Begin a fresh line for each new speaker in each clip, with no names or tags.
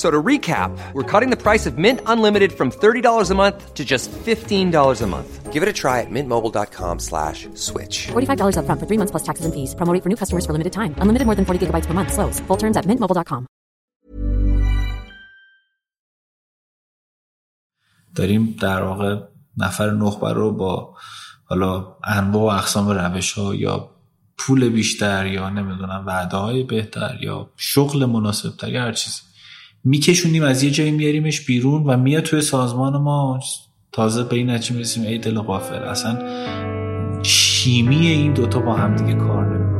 So to recap, we're cutting the price of Mint Unlimited from $30 a month to just $15 a month. Give it a try at mintmobile.com slash switch.
$45 upfront for three months plus taxes and fees. Promo rate for new customers for limited time. Unlimited more than 40 gigabytes per month. Slows. Full terms at mintmobile.com.
داریم در واقع نفر نخبه رو با حالا انواع و اقسام روش ها یا پول بیشتر یا نمی‌دونم وعده های بهتر یا شغل مناسب تر یا هر چیزی میکشونیم از یه جایی میاریمش بیرون و میاد توی سازمان ما. تازه به این نتیجه می‌رسیم ای دل غافل. اصلا شیمی این دوتا با هم دیگه کار نمی‌کنه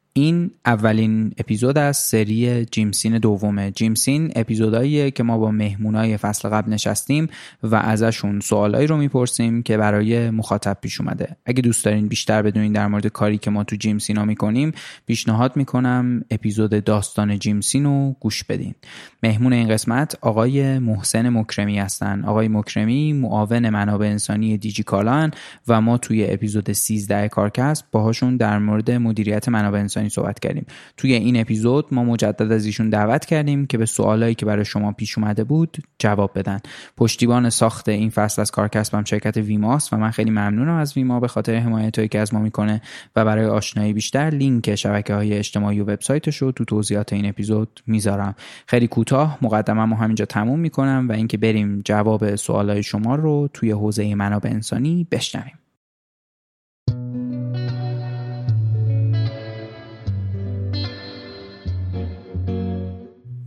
این اولین اپیزود از سری جیمسین دومه. جیمسین اپیزوداییه که ما با مهمونای فصل قبل نشستیم و ازشون سوالایی رو می‌پرسیم که برای مخاطب پیش اومده. اگه دوست دارین بیشتر بدونین در مورد کاری که ما تو جیمسینا می‌کنیم پیشنهاد می‌کنم اپیزود داستان جیمسین رو گوش بدین. مهمون این قسمت آقای محسن مکرمی هستن. آقای مکرمی معاون منابع انسانی دیجی کالان و ما توی اپیزود 13 کارکسب باهاشون در مورد مدیریت منابع انسانی صحبت کردیم. توی این اپیزود ما مجدد از ایشون دعوت کردیم که به سوالایی که برای شما پیش اومده بود جواب بدن. پشتیبان ساخت این فصل از کارکسبم شرکت ویماست و من خیلی ممنونم از ویما به خاطر حمایت که از ما می‌کنه و برای آشنایی بیشتر لینک شبکه های اجتماعی و وبسایتش رو تو توضیحات این اپیزود می‌ذارم. خیلی کوتاه مقدمه‌مو همینجا تموم می‌کنم و اینکه بریم جواب سوالای شما رو توی حوزه منابع انسانی بشنویم.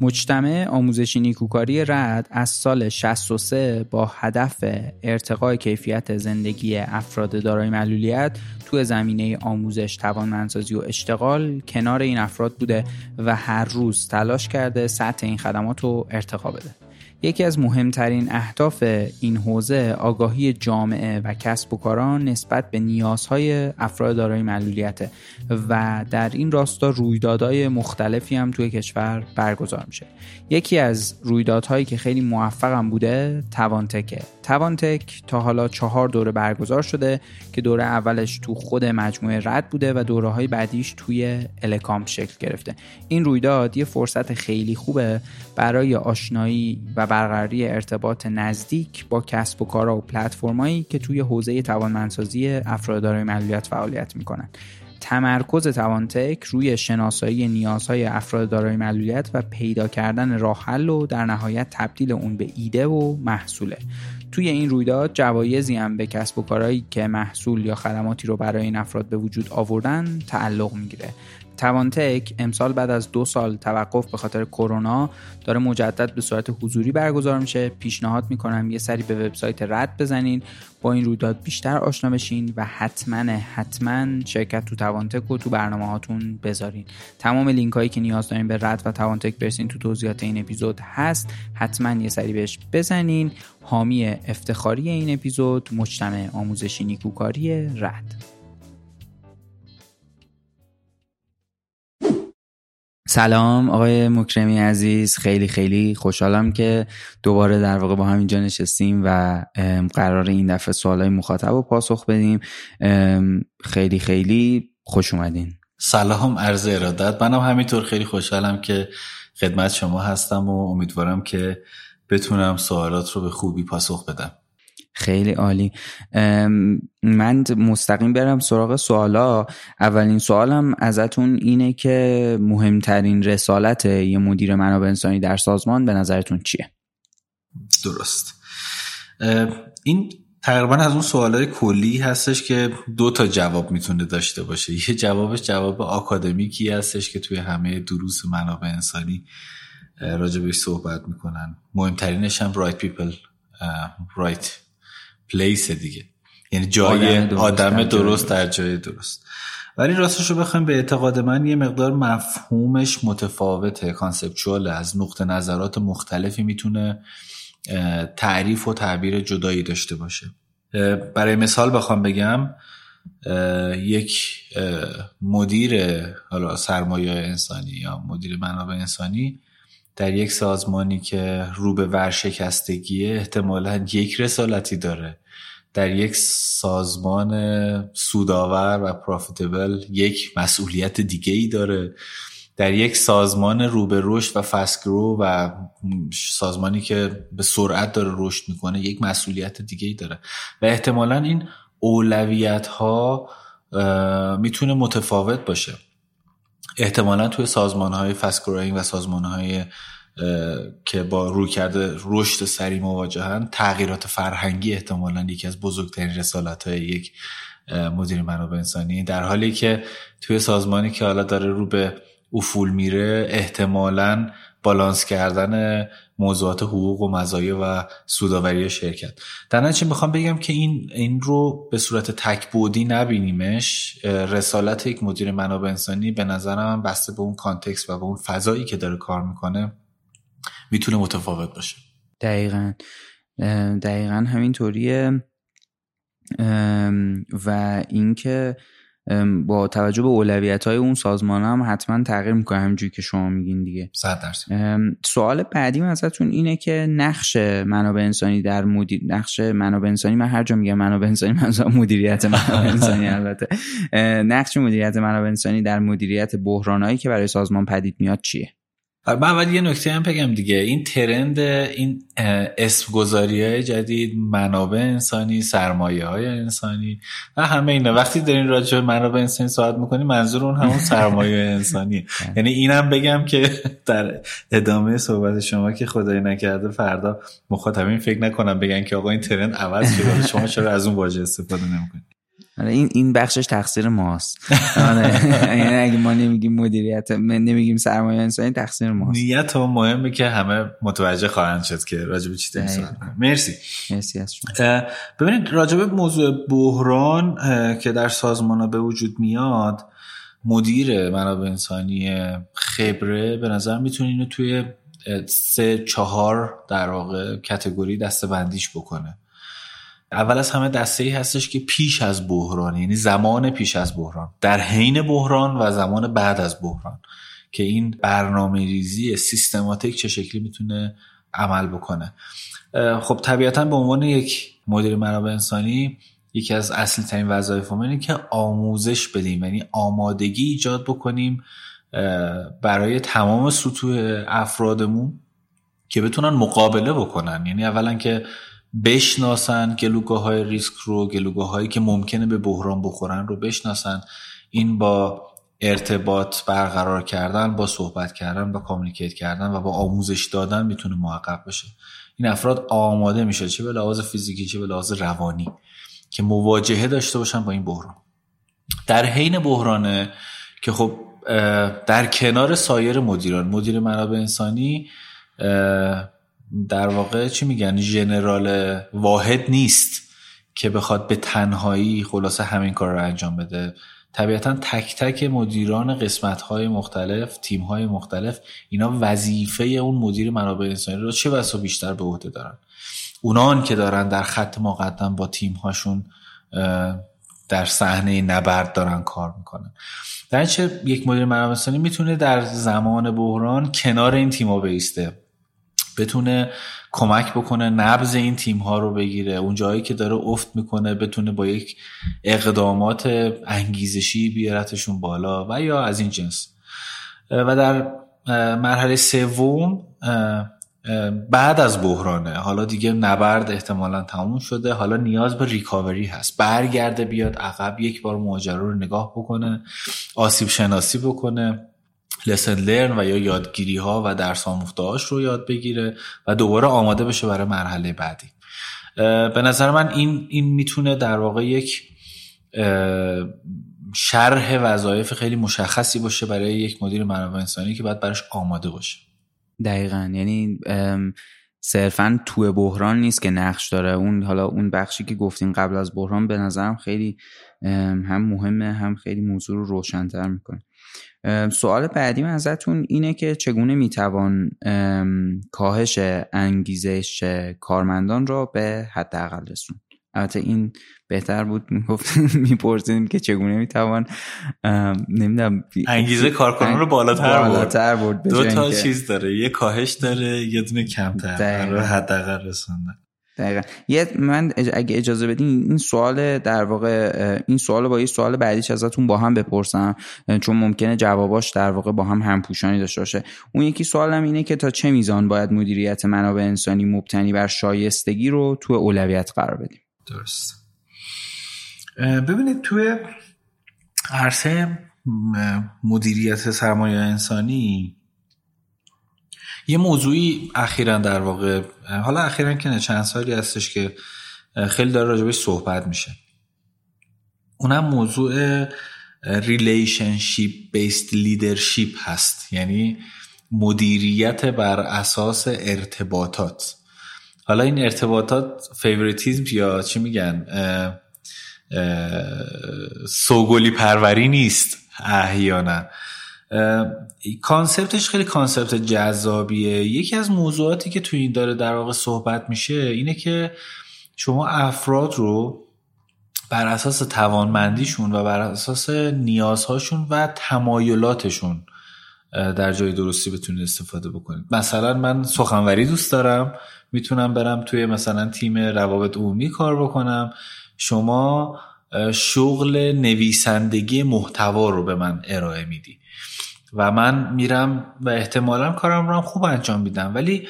مجتمع آموزشی نیکوکاری رد از سال 63 با هدف ارتقای کیفیت زندگی افراد دارای معلولیت تو زمینه آموزش توانمندسازی و اشتغال کنار این افراد بوده و هر روز تلاش کرده سطح این خدمات رو ارتقا بده. یکی از مهمترین اهداف این حوزه آگاهی جامعه و کسب و کاران نسبت به نیازهای افراد دارای معلولیت و در این راستا رویدادهای مختلفی هم توی کشور برگزار میشه. یکی از رویدادهایی که خیلی موفقم بوده توانتکه. توانتک تا حالا چهار دوره برگزار شده که دوره اولش تو خود مجموعه رد بوده و دوره های بعدیش توی الکام شکل گرفته. این رویداد یه فرصت خیلی خوبه برای آشنایی و برقراری ارتباط نزدیک با کسب و کارها و پلتفرمایی که توی حوزه توانمندسازی افراد دارای معلولیت فعالیت می‌کنن. تمرکز توانتک روی شناسایی نیازهای افراد دارای معلولیت و پیدا کردن راه حل و در نهایت تبدیل اون به ایده و محصوله. توی این رویداد جوایزی هم به کسب و کارهایی که محصول یا خدماتی رو برای این افراد به وجود آوردن تعلق می‌گیره. توانتک امسال بعد از دو سال توقف به خاطر کرونا داره مجدد به صورت حضوری برگزار میشه. پیشنهاد می‌کنم یه سری به وبسایت رد بزنین با این رویداد بیشتر آشنا بشین و حتما حتما شرکت تو توانتک رو تو برنامه هاتون بذارین. تمام لینک هایی که نیاز دارین به رد و توانتک برسین تو توضیحات این اپیزود هست. حتما یه سری بهش بزنین. حامی افتخاری این اپیزود مجتمع آموزشی نیکوکاری رد. سلام آقای مکرمی عزیز. خیلی خیلی خوشحالم که دوباره در واقع با هم اینجا نشستیم و قرار این دفعه سوالای مخاطب رو پاسخ بدیم. خیلی خیلی خوش اومدین.
سلام عرض ارادت. منم همینطور خیلی خوشحالم که خدمت شما هستم و امیدوارم که بتونم سوالات رو به خوبی پاسخ بدم.
خیلی عالی. من مستقیم برم سراغ سوالا. اولین سوالم ازتون اینه که مهمترین رسالت یه مدیر منابع انسانی در سازمان به نظرتون چیه؟
درست. این تقریبا از اون سوالای کلی هستش که دو تا جواب می‌تونه داشته باشه. یه جوابش جواب آکادمیکی هستش که توی همه دروس منابع انسانی راجبش صحبت می‌کنن. مهمترینش هم right people right place دیگه. یعنی جای آدم درست, آدم درست در جای درست. ولی راستش رو بخوایم به اعتقاد من یه مقدار مفهومش متفاوته conceptual از نقطه نظرات مختلفی می‌تونه تعریف و تعبیر جدایی داشته باشه. برای مثال بخوام بگم یک مدیر حالا سرمایه انسانی یا مدیر منابع انسانی در یک سازمانی که رو به ورشکستگیه احتمالا یک رسالتی داره. در یک سازمان سودآور و پروفیتبل یک مسئولیت دیگه ای داره. در یک سازمان رو به رشد و فسکرو و سازمانی که به سرعت داره رشد می‌کنه یک مسئولیت دیگه ای داره. و احتمالا این اولویت ها می‌تونه متفاوت باشه. احتمالا توی سازمان های فست و سازمان های که با روی کرده رشد سریع مواجهن تغییرات فرهنگی احتمالا یکی از بزرگترین رسالت های یک مدیر منابع انسانی. در حالی که توی سازمانی که حالا داره رو به افول میره احتمالا بالانس کردن موضوعات حقوق و مزایا و سوداوری شرکت. در نتیجه می‌خوام بگم که این این رو به صورت تکبودی نبینیمش رسالت یک مدیر منابع انسانی به نظرم بسته به اون کانتکست و به اون فضایی که داره کار می‌کنه می‌تونه متفاوت باشه.
دقیقا. دقیقا همینطوریه. و اینکه با توجه به اولویت های اون سازمان هم حتما تغییر می‌کنه همینجوری که شما میگین دیگه.
صد درصد.
سوال بعدی ازتون اینه که نقش منابع انسانی در مدیر نقش منابع انسانی من هر جا میگم منابع انسانی منظور مدیریت منابع انسانی البته. نقش مدیریت منابع انسانی در مدیریت بحرانایی که برای سازمان پدید میاد چیه؟
من اول یه نکته هم بگم دیگه. این ترند این اسم گذاری های جدید منابع انسانی سرمایه های انسانی و همه اینا. وقتی دارین راجع منابع انسانی صحبت می‌کنی منظور اون همون سرمایه انسانی یعنی اینم بگم که در ادامه صحبت شما که خدای نکرده فردا مخاطبین فکر نکنم بگن که آقا این ترند عوض شده شما چرا از اون واژه استفاده نمی‌کنید
آره، این این بخشش تقصیر ماست. آره، یعنی اگه ما نمیگیم مدیریت نمیگیم سرمایه انسانی تقصیر ماست.
نیت و مهمه که همه متوجه خواهند شد که راجب چی مرسی.
مرسی از شما.
ببینید راجب موضوع بحران که در سازمان ها به وجود میاد مدیر منابع انسانی خبره به نظر می‌تونه اینو توی سه چهار در واقع کتگوری دسته بندیش بکنه. اول از همه دسته ای هستش که پیش از بحران یعنی زمان پیش از بحران در حین بحران و زمان بعد از بحران که این برنامه ریزی سیستماتیک چه شکلی می‌تونه عمل بکنه. خب طبیعتا به عنوان یک مدیر منابع انسانی یکی از اصلی ترین وظایف اینه که آموزش بدیم یعنی آمادگی ایجاد بکنیم برای تمام سطوح افرادمون که بتونن مقابله بکنن. یعنی اولا که بشناسن گلوگاه های ریسک رو گلوگاه هایی که ممکنه به بحران بخورن رو بشناسن. این با ارتباط برقرار کردن با صحبت کردن با کامیکیت کردن و با آموزش دادن می‌تونه محقق بشه. این افراد آماده میشه چه به لحاظ فیزیکی چه به لحاظ روانی که مواجهه داشته باشن با این بحران. در حین بحرانه که خب در کنار سایر مدیران مدیر منابع انسانی در واقع چی میگن؟ ژنرال واحد نیست که بخواد به تنهایی خلاصه همین کار رو انجام بده. طبیعتا تک تک مدیران قسمت های مختلف تیم های مختلف اینا وظیفه اون مدیر منابع انسانی رو چه بسا بیشتر به عهده دارن؟ اونان که دارن در خط مقدم با تیم هاشون در صحنه نبرد دارن کار می‌کنن. در چه یک مدیر منابع انسانی می‌تونه در زمان بحران کنار این تیما بیسته. بتونه کمک بکنه نبز این تیم ها رو بگیره. اون جایی که داره افت می‌کنه بتونه با یک اقدامات انگیزشی بیارتشون بالا و یا از این جنس. و در مرحله سوم بعد از بحرانه. حالا دیگه نبرد احتمالا تموم شده. حالا نیاز به ریکاوری هست. برگرده بیاد عقب یک بار ماجرا رو نگاه بکنه آسیب شناسی بکنه. لسن لرن و یا یادگیری ها و درس آموختهاش رو یاد بگیره و دوباره آماده بشه برای مرحله بعدی. به نظر من این این می‌تونه در واقع یک شرح وظایف خیلی مشخصی باشه برای یک مدیر منابع انسانی که باید براش آماده باشه.
دقیقا. یعنی صرفا تو بحران نیست که نقش داره. اون حالا اون بخشی که گفتیم قبل از بحران به نظرم خیلی هم مهمه هم خیلی موضوع رو روشنتر می‌کنه. سوال بعدی من ازتون اینه که چگونه می‌توان کاهش انگیزش کارمندان را به حداقل رسوند البته این بهتر بود. می‌گفت میپرسیدیم که چگونه می‌توان نمی‌دونم
انگیزه کارکنان رو بالاتر,
بالاتر برد
دو تا چیز داره. یه کاهش داره یه دونه کمتر. رو حداقل رسوندن.
دقیقا. یه من اگه اجازه بدین این سوال در واقع این سوال با یه سوال بعدیش ازتون با هم بپرسم چون ممکنه جواباش در واقع با هم همپوشانی داشته باشه. اون یکی سوالم اینه که تا چه میزان باید مدیریت منابع انسانی مبتنی بر شایستگی رو تو اولویت قرار بدیم؟
درست. ببینید توی عرصه مدیریت سرمایه انسانی یه موضوعی اخیرا در واقع حالا اخیرا که چند سالی هستش که خیلی داره راجبش صحبت میشه. اونم موضوع relationship based leadership هست. یعنی مدیریت بر اساس ارتباطات. حالا این ارتباطات favoritism یا چی میگن؟ سوگلی پروری نیست احیانا. concept ش خیلی concept جذابیه. یکی از موضوعاتی که تو این داره در واقع صحبت میشه اینه که شما افراد رو بر اساس توانمندیشون و بر اساس نیازهاشون و تمایلاتشون در جای درستی بتونید استفاده بکنید. مثلا من سخنوری دوست دارم می‌تونم برم توی مثلا تیم روابط عمومی کار بکنم. شما شغل نویسندگی محتوا رو به من ارائه میدی. و من میرم و احتمالا کارم رو هم خوب انجام میدم. ولی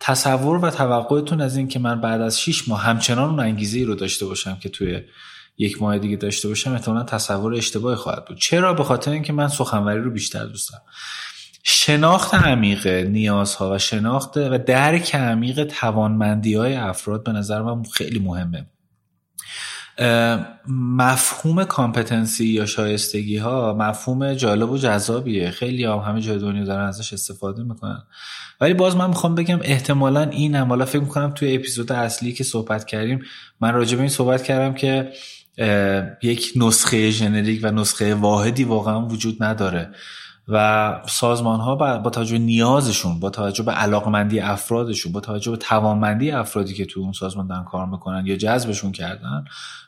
تصور و توقعتون از این که من بعد از 6 ماه همچنان اون انگیزه ای رو داشته باشم که توی یک ماه دیگه داشته باشم احتمالا تصور اشتباهی خواهد بود. چرا؟ به خاطر اینکه من سخنوری رو بیشتر دوست دارم. شناخت عمیق نیازها و شناخت و درک عمیق توانمندی های افراد به نظر من خیلی مهمه. مفهوم competency یا شایستگی ها مفهوم جالب و جذابیه. خیلی هم همه جای دنیا دارن ازش استفاده می‌کنن. ولی باز من می‌خوام بگم احتمالا این هم حالا فکر می‌کنم توی اپیزود اصلی که صحبت کردیم من راجع به این صحبت کردم که یک نسخه ژنریک و نسخه واحدی واقعا وجود نداره. و سازمان ها با توجه نیازشون با توجه به علاقمندی افرادشون با توجه به توانمندی افرادی که تو اون سازمان دارن کار می‌کنن یا جذبشون کردن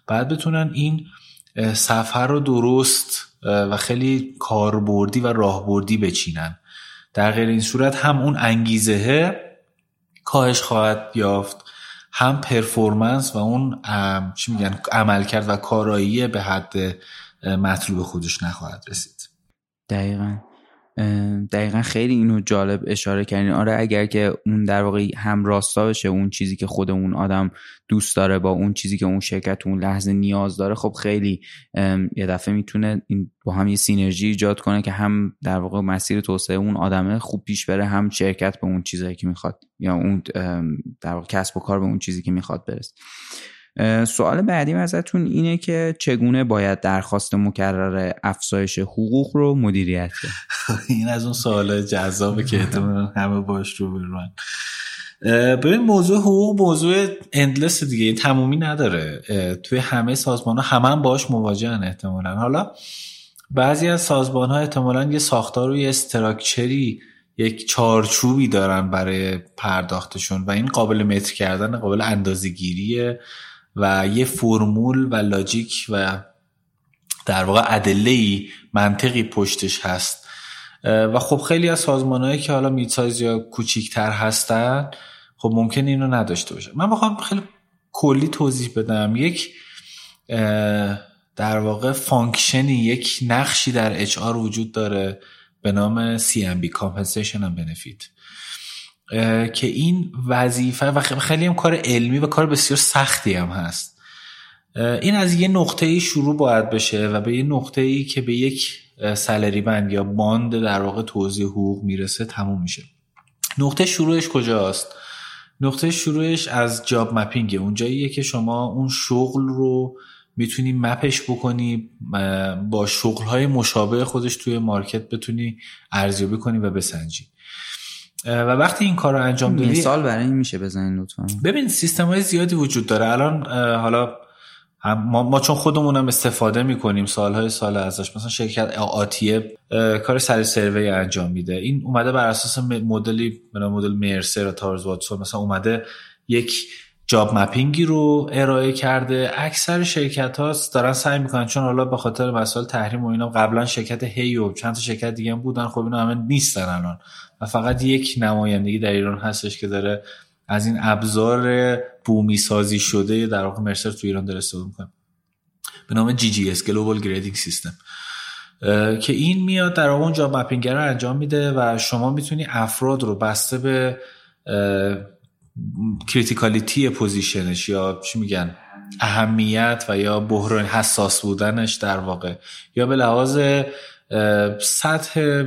بعد بتونن این سفر رو درست و خیلی کاربردی و راهبردی بچینن. در غیر این صورت هم اون انگیزه کاهش خواهد یافت. هم پرفورمنس و اون چی میگن عملکرد و کارایی به حد مطلوب خودش نخواهد رسید.
دقیقا. دقیقا خیلی اینو جالب اشاره کردین. آره اگر که اون در واقع هم راستا بشه اون چیزی که خود اون آدم دوست داره با اون چیزی که اون شرکت اون لحظه نیاز داره خب خیلی یه دفعه می‌تونه این با هم یه سینرژی ایجاد کنه که هم در واقع مسیر توسعه اون آدمه خوب پیش بره هم شرکت به اون چیزایی که می‌خواد یا اون در واقع کسب و کار به اون چیزی که می‌خواد برسه. سوال بعدیم ازتون اینه که چگونه باید درخواست مکرر افزایش حقوق رو مدیریت کرد
این از اون سوال جذابه که همه باش رو برون ببین موضوع حقوق موضوع اندلس دیگه تمومی نداره. توی همه سازمان ها همه هم باش مواجهن احتمالا. حالا بعضی از سازمان ها احتمالا یه ساختار و یه استراکچری یک چارچوبی دارن برای پرداختشون و این قابل متر کردن قابل اندازگیریه و یه فرمول و logic و در واقع ادله منطقی پشتش هست. و خب خیلی از سازمانهایی که حالا mid-size یا کوچیکتر هستن خب ممکن اینو نداشته باشه. من بخوام خیلی کلی توضیح بدم. یک در واقع function ی یک نقشی در HR وجود داره به نام C&B Compensation and Benefit. که این وظیفه و خیلی هم کار علمی و کار بسیار سختی هم هست. این از یه نقطه شروع باید بشه و به یه نقطه ای که به یک سالری بند یا باند در واقع توضیح حقوق می‌رسه تموم میشه. نقطه شروعش کجاست؟ نقطه شروعش از جاب مپینگه. اونجاییه که شما اون شغل رو می‌تونی مپش بکنی با شغل مشابه خودش توی مارکت بتونی ارزیابی کنی و بسنجی. و وقتی این کار رو انجام دادی
مثال برای این میشه بزنین لطفا.
ببین سیستم های زیادی وجود داره. الان حالا ما, ما چون خودمونم استفاده می‌کنیم سالهای سال ازش مثلا شرکت آتیه کار سر سروی انجام میده. این اومده بر اساس مدلی مدل مرسر و تارز واتسون مثلا اومده یک جاب مپینگی رو ارائه کرده. اکثر شرکت ها دارن سعی می‌کنن چون حالا به خاطر مسائل تحریم و اینا قبلا شرکت هی و چند تا شرکت دیگه هم بودن. خب اینا همه نیستن الان. و فقط یک نمایندگی در ایران هستش که داره از این ابزار بومی سازی شده در واقع مرسر تو ایران داره استفاده می‌کنه. به نام GGS Global Grading System. که این میاد در واقع اون job mapping رو انجام میده و شما می‌تونی افراد رو بسته به criticality position ش یا چی میگن؟ اهمیت و یا بحران حساس بودنش در واقع. یا به لحاظ سطح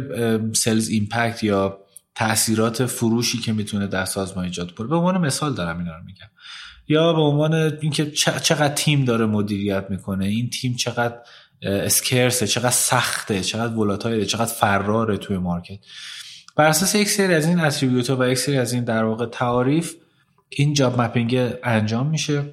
sales impact یا تاثیرات فروشی که می‌تونه در سازمان ایجاد کنه به عنوان مثال دارم اینا رو میگم. یا به عنوان اینکه چقدر تیم داره مدیریت می‌کنه این تیم چقدر scarce ه چقدر سخته چقدر volatile ه چقدر فراره توی market. بر اساس یک سری از این attribute و یک سری از این در واقع تعاریف این job mapping انجام میشه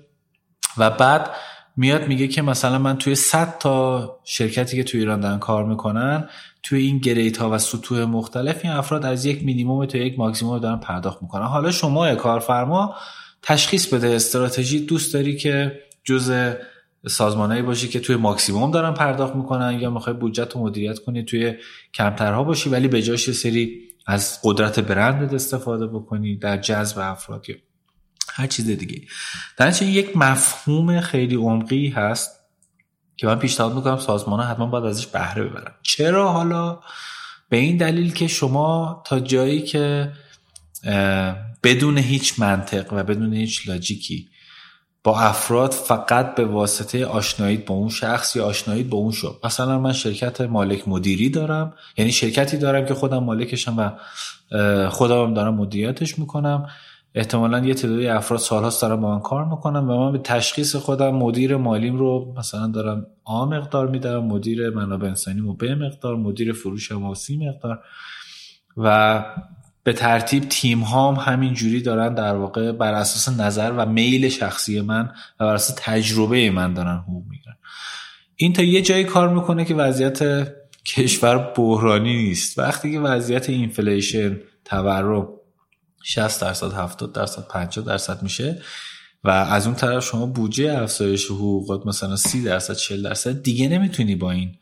و بعد میاد میگه که مثلا من توی 100 تا شرکتی که توی ایران دارن کار می‌کنن توی این گریت ها و سطوح مختلف این افراد از یک مینیموم تا یک ماکسیموم دارن پرداخت می‌کنن. حالا شما کارفرما تشخیص بده استراتژی دوست داری که جز سازمانهایی باشی که توی ماکسیموم دارن پرداخت می‌کنن یا می‌خوای بودجت رو مدیریت کنی توی کمترها باشی ولی به جاش سری از قدرت برندت استفاده بکنی در جذب افراد. هر چیز دیگه. در یک مفهوم خیلی عمقی هست که من پیشنهاد می‌کنم سازمان ها حتما باید ازش بهره ببرن. چرا حالا؟ به این دلیل که شما تا جایی که بدون هیچ منطق و بدون هیچ لاجیکی با افراد فقط به واسطه آشنایی با اون شخص یا آشنایی با اون شد مثلا من شرکت مالک مدیری دارم یعنی شرکتی دارم که خودم مالکشم و خودم دارم مدیریتش می‌کنم. احتمالا یه تعدادی افراد سالهاست دارم با من کار می‌کنم و من به تشخیص خودم مدیر مالیم رو مثلا دارم آ مقدار میدارم مدیر منابع انسانی و به مقدار مدیر فروش و سی مقدار و به ترتیب تیم هام همین جوری دارن در واقع بر اساس نظر و میل شخصی من و بر اساس تجربه من دارن حقوق می‌گیرن. این تا یه جایی کار می‌کنه که وضعیت کشور بحرانی نیست. وقتی که وضعیت inflation تورم 60 درصد 70 درصد 50 درصد میشه. و از اون طرف شما بودجه افزایش حقوقات مثلا 30 درصد 40 درصد دیگه نمی‌تونی با این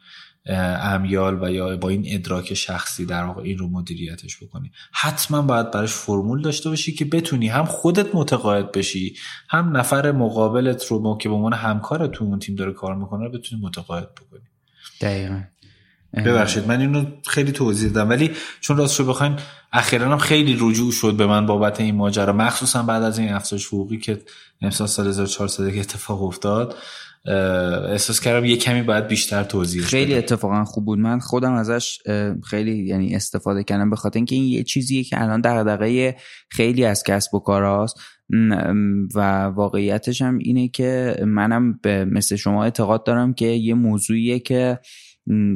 امیال و یا با این ادراک شخصی در واقع این رو مدیریتش بکنی. حتما باید براش فرمول داشته باشی که بتونی هم خودت متقاعد بشی هم نفر مقابلت رو که به عنوان همکار تو اون تیم داره کار می‌کنه بتونی متقاعد بکنی.
دقیقا.
ببخشید من اینو خیلی توضیح دادم ولی چون راست رو بخواین اخیرا هم خیلی رجوع شد به من بابت این ماجرا مخصوصا بعد از این افزایش حقوقی که امسال سال 1400 اتفاق افتاد احساس کردم یه کمی باید بیشتر توضیح
خیلی اتفاقا خوب بود. من خودم ازش خیلی یعنی استفاده کردم به خاطر اینکه این یه چیزیه که الان دغدغه خیلی از کسب و کاراست. و واقعیتش هم اینه که منم به مثل شما اعتقاد دارم که یه موضوعیه که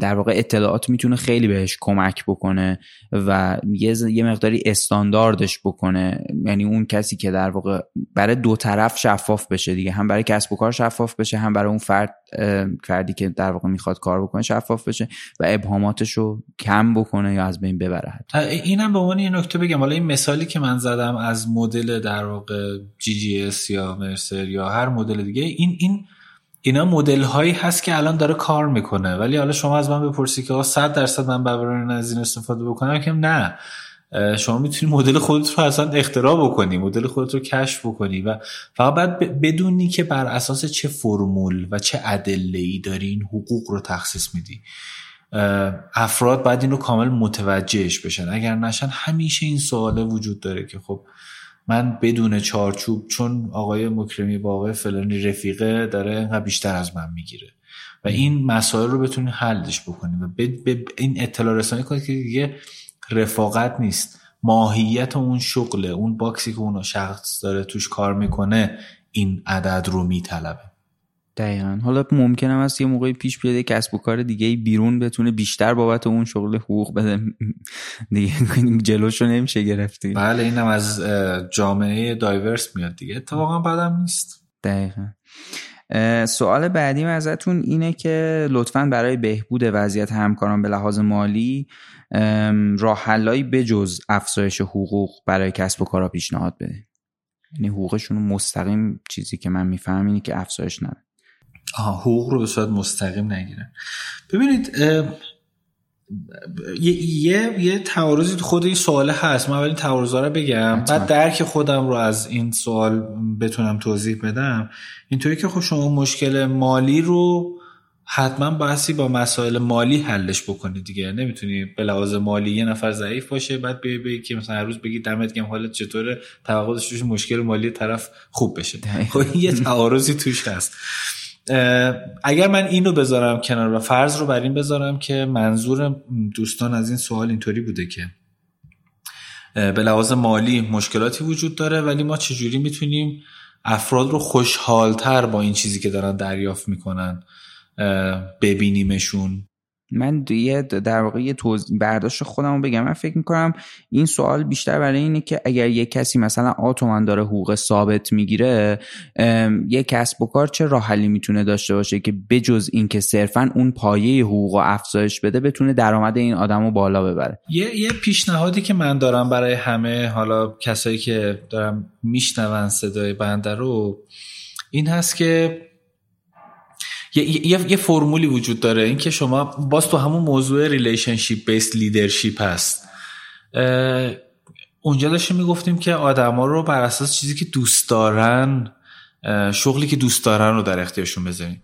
در واقع اطلاعات می‌تونه خیلی بهش کمک بکنه و یه مقداری استانداردش بکنه. یعنی اون کسی که در واقع برای دو طرف شفاف بشه دیگه. هم برای کسب و کار شفاف بشه هم برای اون فرد فردی که در واقع می‌خواد کار بکنه شفاف بشه و ابهاماتش رو کم بکنه یا از بین ببره
اینم به عنوان یه نکته بگم. حالا این مثالی که من زدم از مدل در واقع جی جی اس یا مرسر یا هر مدل دیگه این این اینا مدل هایی هست که الان داره کار می‌کنه. ولی حالا شما از من بپرسی که 100 درصد من برای از این استفاده بکنم؟ که نه. شما می‌تونی مدل خودت رو اصلا اختراع بکنی مدل خودت رو کشف بکنی و فقط باید بدونی که بر اساس چه فرمول و چه ادله ای داری این حقوق رو تخصیص میدی. افراد باید این کامل متوجهش بشن. اگر نشن همیشه این سواله وجود داره که خب من بدون چارچوب چون آقای مکرمی با آقای فلانی رفیقه داره اینقدر بیشتر از من می‌گیره. و این مسائل رو بتونی حلش بکنی و ب... این اطلاع رسانی کنید که دیگه رفاقت نیست. ماهیت اون شغله اون باکسی که اون شخص داره توش کار می‌کنه این عدد رو میطلبه.
دقیقا. حالا ممکنه است یه موقعی پیش بیاد کسب و کار دیگه بیرون بتونه بیشتر بابت اون شغل حقوق بده. دیگه جلوشو نمیشه گرفتی.
بله اینم از جامعه دایورس میاد دیگه. اتفاقا بدم نیست.
دقیقا. سوال بعدی ازتون اینه که لطفا برای بهبود وضعیت همکاران به لحاظ مالی راه حلایی بجز افزایش حقوق برای کسب و کارا پیشنهاد بده یعنی حقوقشون مستقیم چیزی که من میفهم اینه که افزایش نده
آها حقوق رو به صورت مستقیم نگیرن ببینید یه یه تعارضی خود این سوال هست. من اول این تعارضا رو بگم. بعد درک خودم رو از این سوال بتونم توضیح بدم. اینطوری که خب شما مشکل مالی رو حتما بحثی با مسائل مالی حلش بکنید دیگه. نمی‌تونی به لحاظ مالی یه نفر ضعیف باشه بعد بیای بگی که مثلا هر روز بگی دمت گرم حالت چطوره؟ توقع مشکل مالی طرف خوب بشه. خب یه تعارضی توش هست. اگر من اینو بذارم کنار و فرض رو بر این بذارم که منظور دوستان از این سوال اینطوری بوده که به لحاظ مالی مشکلاتی وجود داره ولی ما چجوری می‌تونیم افراد رو خوشحالتر با این چیزی که دارن دریافت می‌کنن ببینیمشون؟
من یه در واقع یه برداشت خودم رو بگم. من فکر می‌کنم این سوال بیشتر برای اینه که اگر یه کسی مثلا آتومن داره حقوق ثابت می‌گیره یه کسب و کار چه راه حلی می‌تونه داشته باشه که بجز اینکه صرفا اون پایه حقوق و افزایش بده بتونه درآمد این آدم رو بالا ببره.
یه یه پیشنهادی که من دارم برای همه حالا کسایی که دارم میشنون صدای بنده رو این هست که یه, یه،, یه فرمولی وجود داره اینکه شما باز تو همون موضوع relationship based leadership هست. اونجا داشتیم می‌گفتیم که آدما رو بر اساس چیزی که دوست دارن شغلی که دوست دارن رو در اختیارشون بذاریم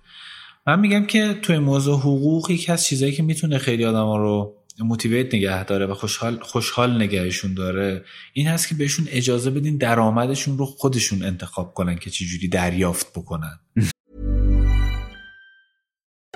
من میگم که توی موضوع حقوق یکی از چیزایی که می‌تونه خیلی آدما رو موتیویت نگه داره و خوشحال خوشحال نگهشون داره این هست که بهشون اجازه بدین درآمدشون رو خودشون انتخاب کنن که چجوری دریافت بکنن.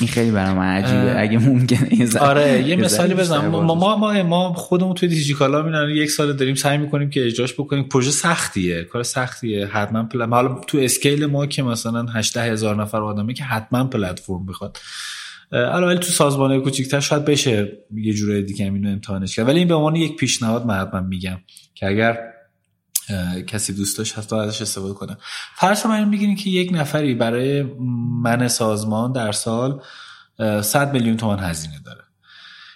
این خیلی برای من عجیبه اگه ممکنه
آره یه مثالی بزنم. ما ما ما, خودمون توی دیجیکالا میرن یک سال داریم سعی می‌کنیم که اجراش بکنیم. پروژه سختیه کار سختیه. حتما پل... حالا تو اسکیل ما که مثلا 18 هزار نفر آدمه که حتما پلتفرم می‌خواد. ولی تو سازمان کوچیک‌تر شاید بشه یه جورای دیگه اینو امتحانش کرد. ولی این به عنوان یک پیشنهاد من حتما میگم که اگر کسی دوست داشت حتی ازش استفاده کنه. فرض من میگین که یک نفری برای من سازمان در سال 100 میلیون تومان هزینه داره.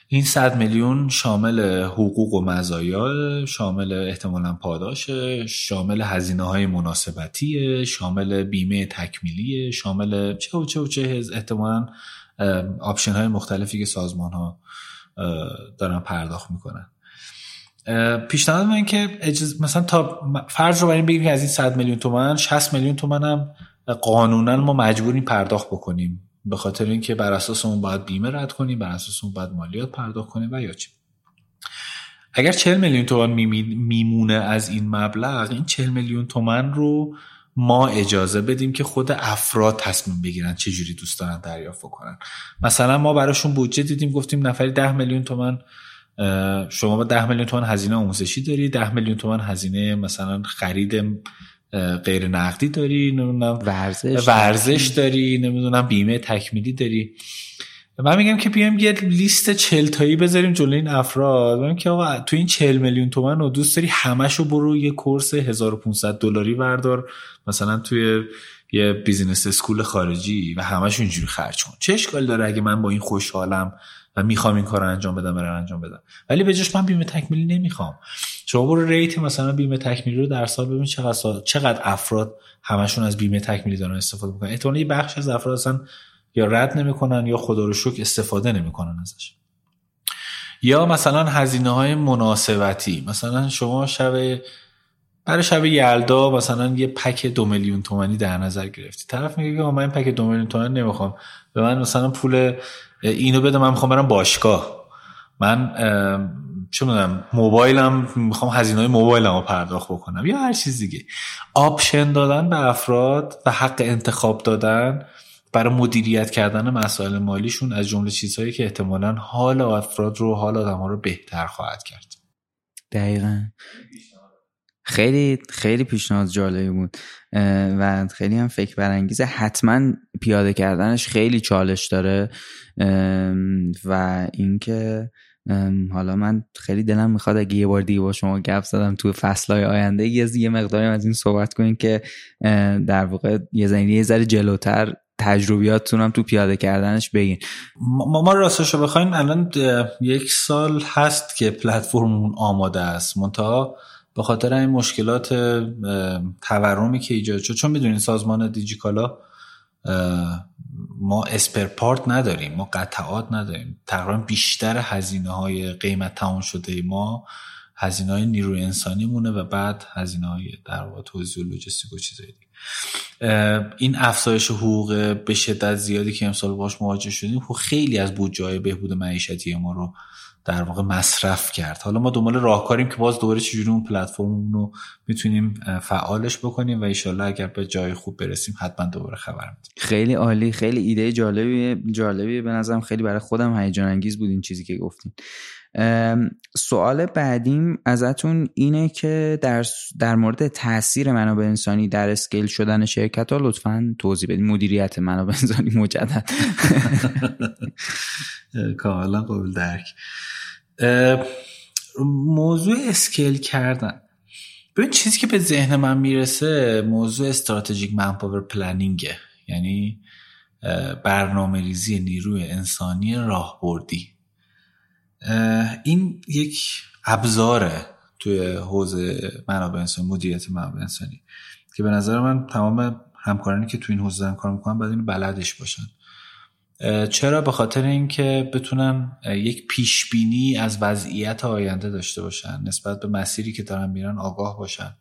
این 100 میلیون شامل حقوق و مزایا شامل احتمالا پاداش شامل هزینه های مناسبتی شامل بیمه تکمیلی شامل چه و چه و چه احتمالا آپشن های مختلفی که سازمان ها دارن پرداخت می‌کنن. پیشنهاد من که اجز... مثلا تا فرض رو بریم بگیم که از این 100 میلیون تومن 60 میلیون تومن هم قانونا ما مجبوریم پرداخت بکنیم. به خاطر اینکه بر اساس اون باید بیمه رد کنیم بر اساس اون باید مالیات پرداخت کنیم و یا چی. اگر 40 میلیون تومان میمونه از این مبلغ این 40 میلیون تومن رو ما اجازه بدیم که خود افراد تصمیم بگیرن چه جوری دوست دارن دریافت کنن مثلا ما براشون بودجه دیدیم گفتیم نفری 10 میلیون تومن شما با 10 میلیون تومن هزینه آموزشی داری 10 میلیون تومن هزینه مثلا خرید غیر نقدی داری نمی‌دونم
ورزش
ورزش داری. نمی‌دونم بیمه تکمیلی داری. من میگم که بیام یه لیست چل تایی بذاریم جلوی این افراد. میگم که آقا تو این 40 میلیون تومن رو دوست داری همشو برو یه course 1500 دلاری بردار مثلا توی یه business school خارجی و همش اینجوری خرج کن. چه اشکال داره اگه من با این خوشحالم و می‌خوام این کار رو انجام بدم برای انجام بدم. ولی به جاش من بیمه تکمیلی نمی‌خوام. شما برو ریت مثلا بیمه تکمیلی رو در سال ببین چقدر سال چقدر افراد همشون از بیمه تکمیلی دارن استفاده می‌کنن. احتمالاً یه بخش از افراد اصلا یا رد نمی‌کنن یا خدا رو شکر استفاده نمی‌کنن ازش. یا مثلا هزینه های مناسبتی. مثلا شما شب برای شب یلدا مثلا یه پک دو میلیون تومانی در نظر گرفتی. طرف میگه که من این پک دو میلیون تومانی نمی‌خوام. به من مثلا پول اینو بده من می‌خوام برم باشگاه. من چه می‌دونم موبایلم می‌خوام هزینه های موبایلم رو پرداخت بکنم یا هر چیز دیگه. آپشن دادن به افراد و حق انتخاب دادن برای مدیریت کردن مسائل مالیشون از جمله چیزهایی که احتمالا حال افراد رو حال آدم ها رو بهتر خواهد کرد.
دقیقا. خیلی خیلی پیشنهاد جالبی بود. و خیلی هم فکر برانگیزه. حتما پیاده کردنش خیلی چالش داره. و اینکه حالا من خیلی دلم می‌خواد اگه یه بار دیگه با شما گپ زدم تو فصلهای آینده یه مقداری از این صحبت کنیم که در واقع یه زنی یه ذره جلوتر تجربیاتتون تو پیاده کردنش بگین.
ما, ما راستش رو بخوایم الان یک سال هست که پلتفرممون آماده است. منتها به خاطر این مشکلات تورمی که ایجاد شد چون می‌دونین سازمان دیجیکالا ما اسپرپارت نداریم ما قطعات نداریم. تقریبا بیشتر هزینه های قیمت تمام شده ما هزینه های نیروی انسانی مونه و بعد هزینه های در واقع توزیع و لوجستیک و چیزایی این افزایش حقوق به شدت زیادی که امسال باش مواجه شدیم خب خیلی از بودجه های بهبود معیشتی ما رو در واقع مصرف کرد. حالا ما دنبال راهکاریم که باز دوباره چجوری اون پلتفرم رو می‌تونیم فعالش بکنیم و ایشالله اگر به جای خوب برسیم حتما دوباره خبر میدیم.
خیلی عالی خیلی ایده جالبی جالبی به نظرم خیلی برای خودم هیجان انگیز بود این چیزی که گفتین. سوال بعدیم ازتون اینه که در, در مورد تاثیر منابع انسانی در اسکیل شدن شرکت ها لطفا توضیح بدین. مدیریت منابع انسانی مجدد.
کاملا قابل درک. موضوع اسکیل کردن. ببین چیزی که به ذهن من می‌رسه موضوع استراتژیک منپاور پلنینگه. یعنی برنامه ریزی نیروی انسانی راهبردی. این یک ابزاره توی حوزه منابع انسانی مدیریت منابع انسانی که به نظر من تمام همکارانی که تو این حوزه کار می‌کنن باید این بلدش باشن. چرا؟ به خاطر اینکه بتونن یک پیش بینی از وضعیت آینده داشته باشن نسبت به مسیری که دارن میرن آگاه باشن.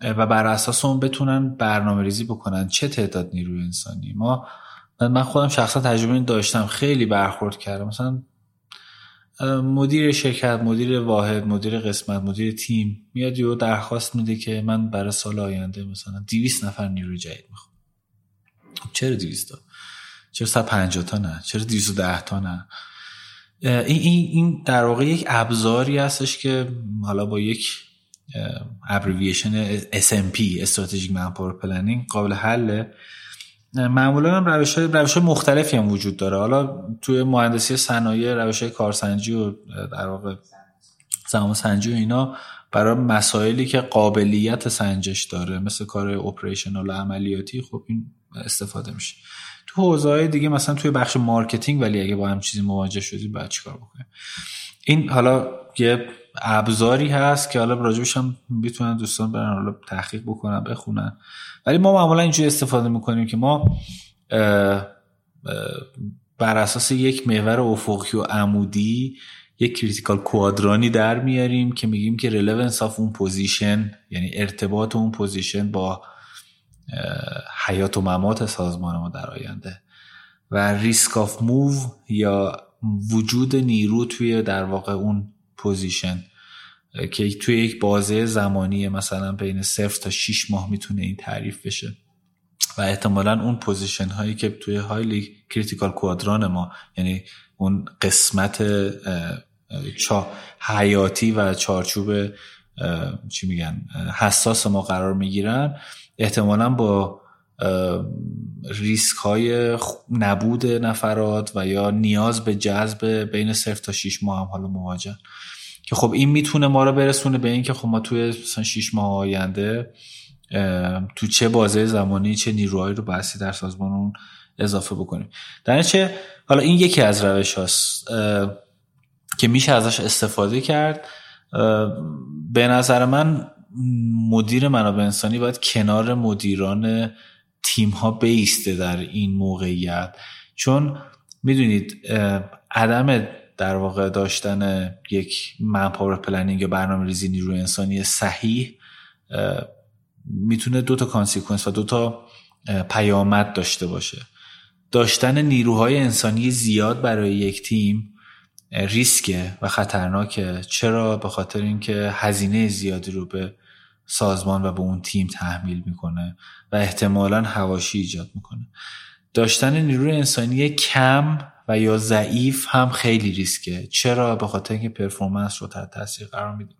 و بر اساس اون بتونن برنامه ریزی بکنن. چه تعداد نیروی انسانی؟ ما من خودم شخصا تجربه داشتم. خیلی برخورد کردم. مثلا مدیر شرکت مدیر واحد مدیر قسمت مدیر تیم میاد یه درخواست میده که من برای سال آینده مثلا 200 نفر نیروی جدید می‌خوام. چرا 200 تا؟ چرا 150 تا نه؟ چرا 210 تا نه؟ این این در واقع یک ابزاری هستش که حالا با یک abbreviation SMP strategic manpower planning قابل حله. معمولا هم روش های, روش های مختلفی هم وجود داره. حالا توی مهندسی صنایع روش های کارسنجی و در واقع زمان سنجی و اینا برای مسائلی که قابلیت سنجش داره مثل کار operational و عملیاتی خب این استفاده میشه. تو دیگه مثلا توی بخش marketing ولی اگه با همچین چیزی مواجه شدی باید چیکار بکنیم این حالا یه ابزاری هست که حالا راجبش هم می‌تونن دوستان برن حالا تحقیق بکنن بخونن. ولی ما معمولا اینجوری استفاده می‌کنیم که ما بر اساس یک محور افقی و عمودی یک critical quadrant ی در میاریم که میگیم که relevance of اون position یعنی ارتباط اون position با حیات و ممات سازمان ما در آینده و risk of move یا خروج نیرو توی در واقع اون position که توی یک بازه زمانی مثلا بین صفر تا 6 ماه می‌تونه این تعریف بشه. و احتمالا اون position هایی که توی highly critical quadrant ما یعنی اون قسمت چا حیاتی و چارچوب چی میگن حساس ما قرار می‌گیرن. احتمالا با ریسک های نبود نفرات و یا نیاز به جذب بین صرف تا 6 ماه هم حالا مواجه. که خب این می‌تونه ما رو برسونه به اینکه خب ما توی مثلا 6 ماه آینده تو چه بازه زمانی چه نیروهایی رو بحثی در سازمانون اضافه بکنیم. در چه حالا این یکی از روش هاست که میشه ازش استفاده کرد. به نظر من مدیر منابع انسانی باید کنار مدیران تیم ها بیسته در این موقعیت. چون می‌دونید عدم در واقع داشتن یک manpower planning یا برنامه ریزی نیروی انسانی صحیح می‌تونه دو تا consequence و دو تا پیامد داشته باشه. داشتن نیروهای انسانی زیاد برای یک تیم ریسکه و خطرناکه. چرا؟ به خاطر اینکه هزینه زیادی رو به سازمان و به اون تیم تحمیل می‌کنه و احتمالا حواشی ایجاد می‌کنه. داشتن نیروی انسانی کم و یا ضعیف هم خیلی ریسکه. چرا؟ به خاطر اینکه performance رو تحت تاثیر قرار میده.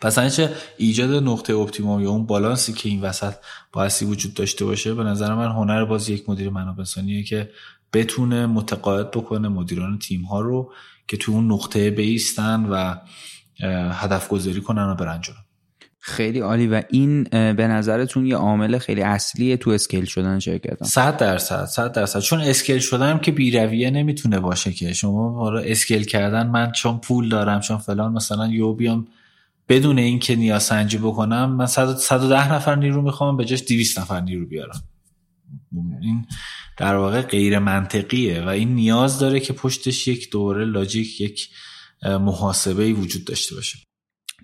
پس چه ایجاد نقطه optimum یا اون بالانسی که این وسط بایستی وجود داشته باشه به نظر من هنر باز یک مدیر منابع انسانیه که بتونه متقاعد بکنه مدیران تیم ها رو که تو اون نقطه بیستن و هدف گذاری کنن و برن
خیلی عالی و این به نظرتون یه عامل خیلی اصلیه تو scale شدن شرکت
صد درصد صد درصد. چون scale شدن که بی‌رویه نمی‌تونه باشه که. شما حالا scale کردن من چون پول دارم چون فلان مثلا یو بیام بدون اینکه نیاز سنجی بکنم من 110 نفر نیرو می‌خوام به جاش 200 نفر نیرو بیارم. این در واقع غیر منطقیه و این نیاز داره که پشتش یک دوره لاجیک یک محاسبه وجود داشته باشه.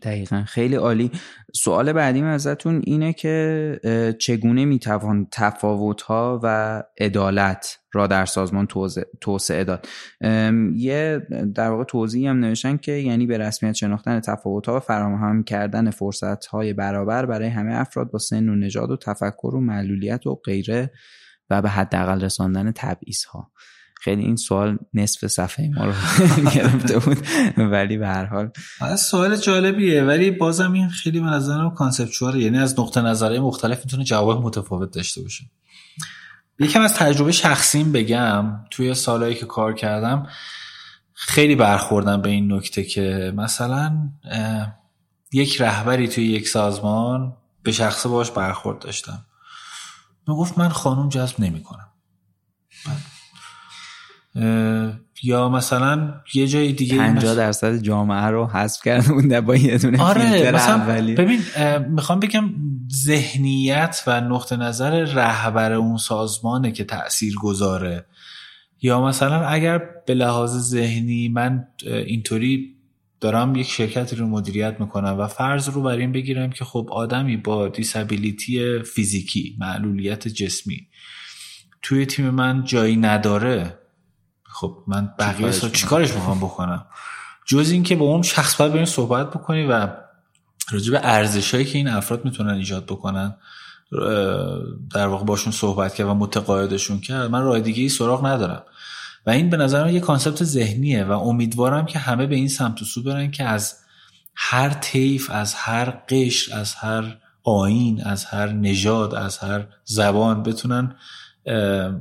دقیقا. خیلی عالی. سوال بعدیم ازتون اینه که چگونه می‌توان تفاوت ها و عدالت را در سازمان توسعه داد؟ یه در واقع توضیحی هم نوشتن که یعنی به رسمیت شناختن تفاوت ها و فراهم کردن فرصت های برابر برای همه افراد با سن و نژاد و تفکر و معلولیت و غیره و به حداقل رساندن تبعیض ها خیلی این سوال نصف صفحه ما رو گرفته بود ولی به هر حال.
سوال جالبیه ولی بازم این خیلی به نظرم کانسپچواله یعنی از نقطه نظره مختلف می‌تونه جواب متفاوت داشته باشه. یکم از تجربه شخصیم بگم توی سالهایی که کار کردم خیلی برخوردم به این نکته که مثلا یک رهبری توی یک سازمان به شخص باش برخورد داشتم. می‌گفت من خانوم جذب نمی‌کنم. یا مثلا یه جای دیگه
50 درصد جامعه رو حذف کرده بوده با یه دونه
آره مثلا ببین می‌خوام بگم ذهنیت و نقطه نظر رهبر اون سازمانه که تأثیر گذاره یا مثلا اگر به لحاظ ذهنی من اینطوری دارم یک شرکتی رو مدیریت می‌کنم و فرض رو بر این بگیرم که خب آدمی با دیسابیلیتی فیزیکی معلولیت جسمی توی تیم من جایی نداره. خب من بقیه سال چیکارش می‌خوام بکنم؟ جز اینکه با اون شخص باید بریم صحبت بکنی و راجع به ارزشهایی که این افراد می‌تونن ایجاد بکنن در واقع باشون صحبت کرد و متقاعدشون کرد من راه دیگه ای سراغ ندارم. و این به نظر من یه concept ذهنیه و امیدوارم که همه به این سمت و سو برن که از هر طیف از هر قشر از هر آیین از هر نژاد از هر زبان بتونن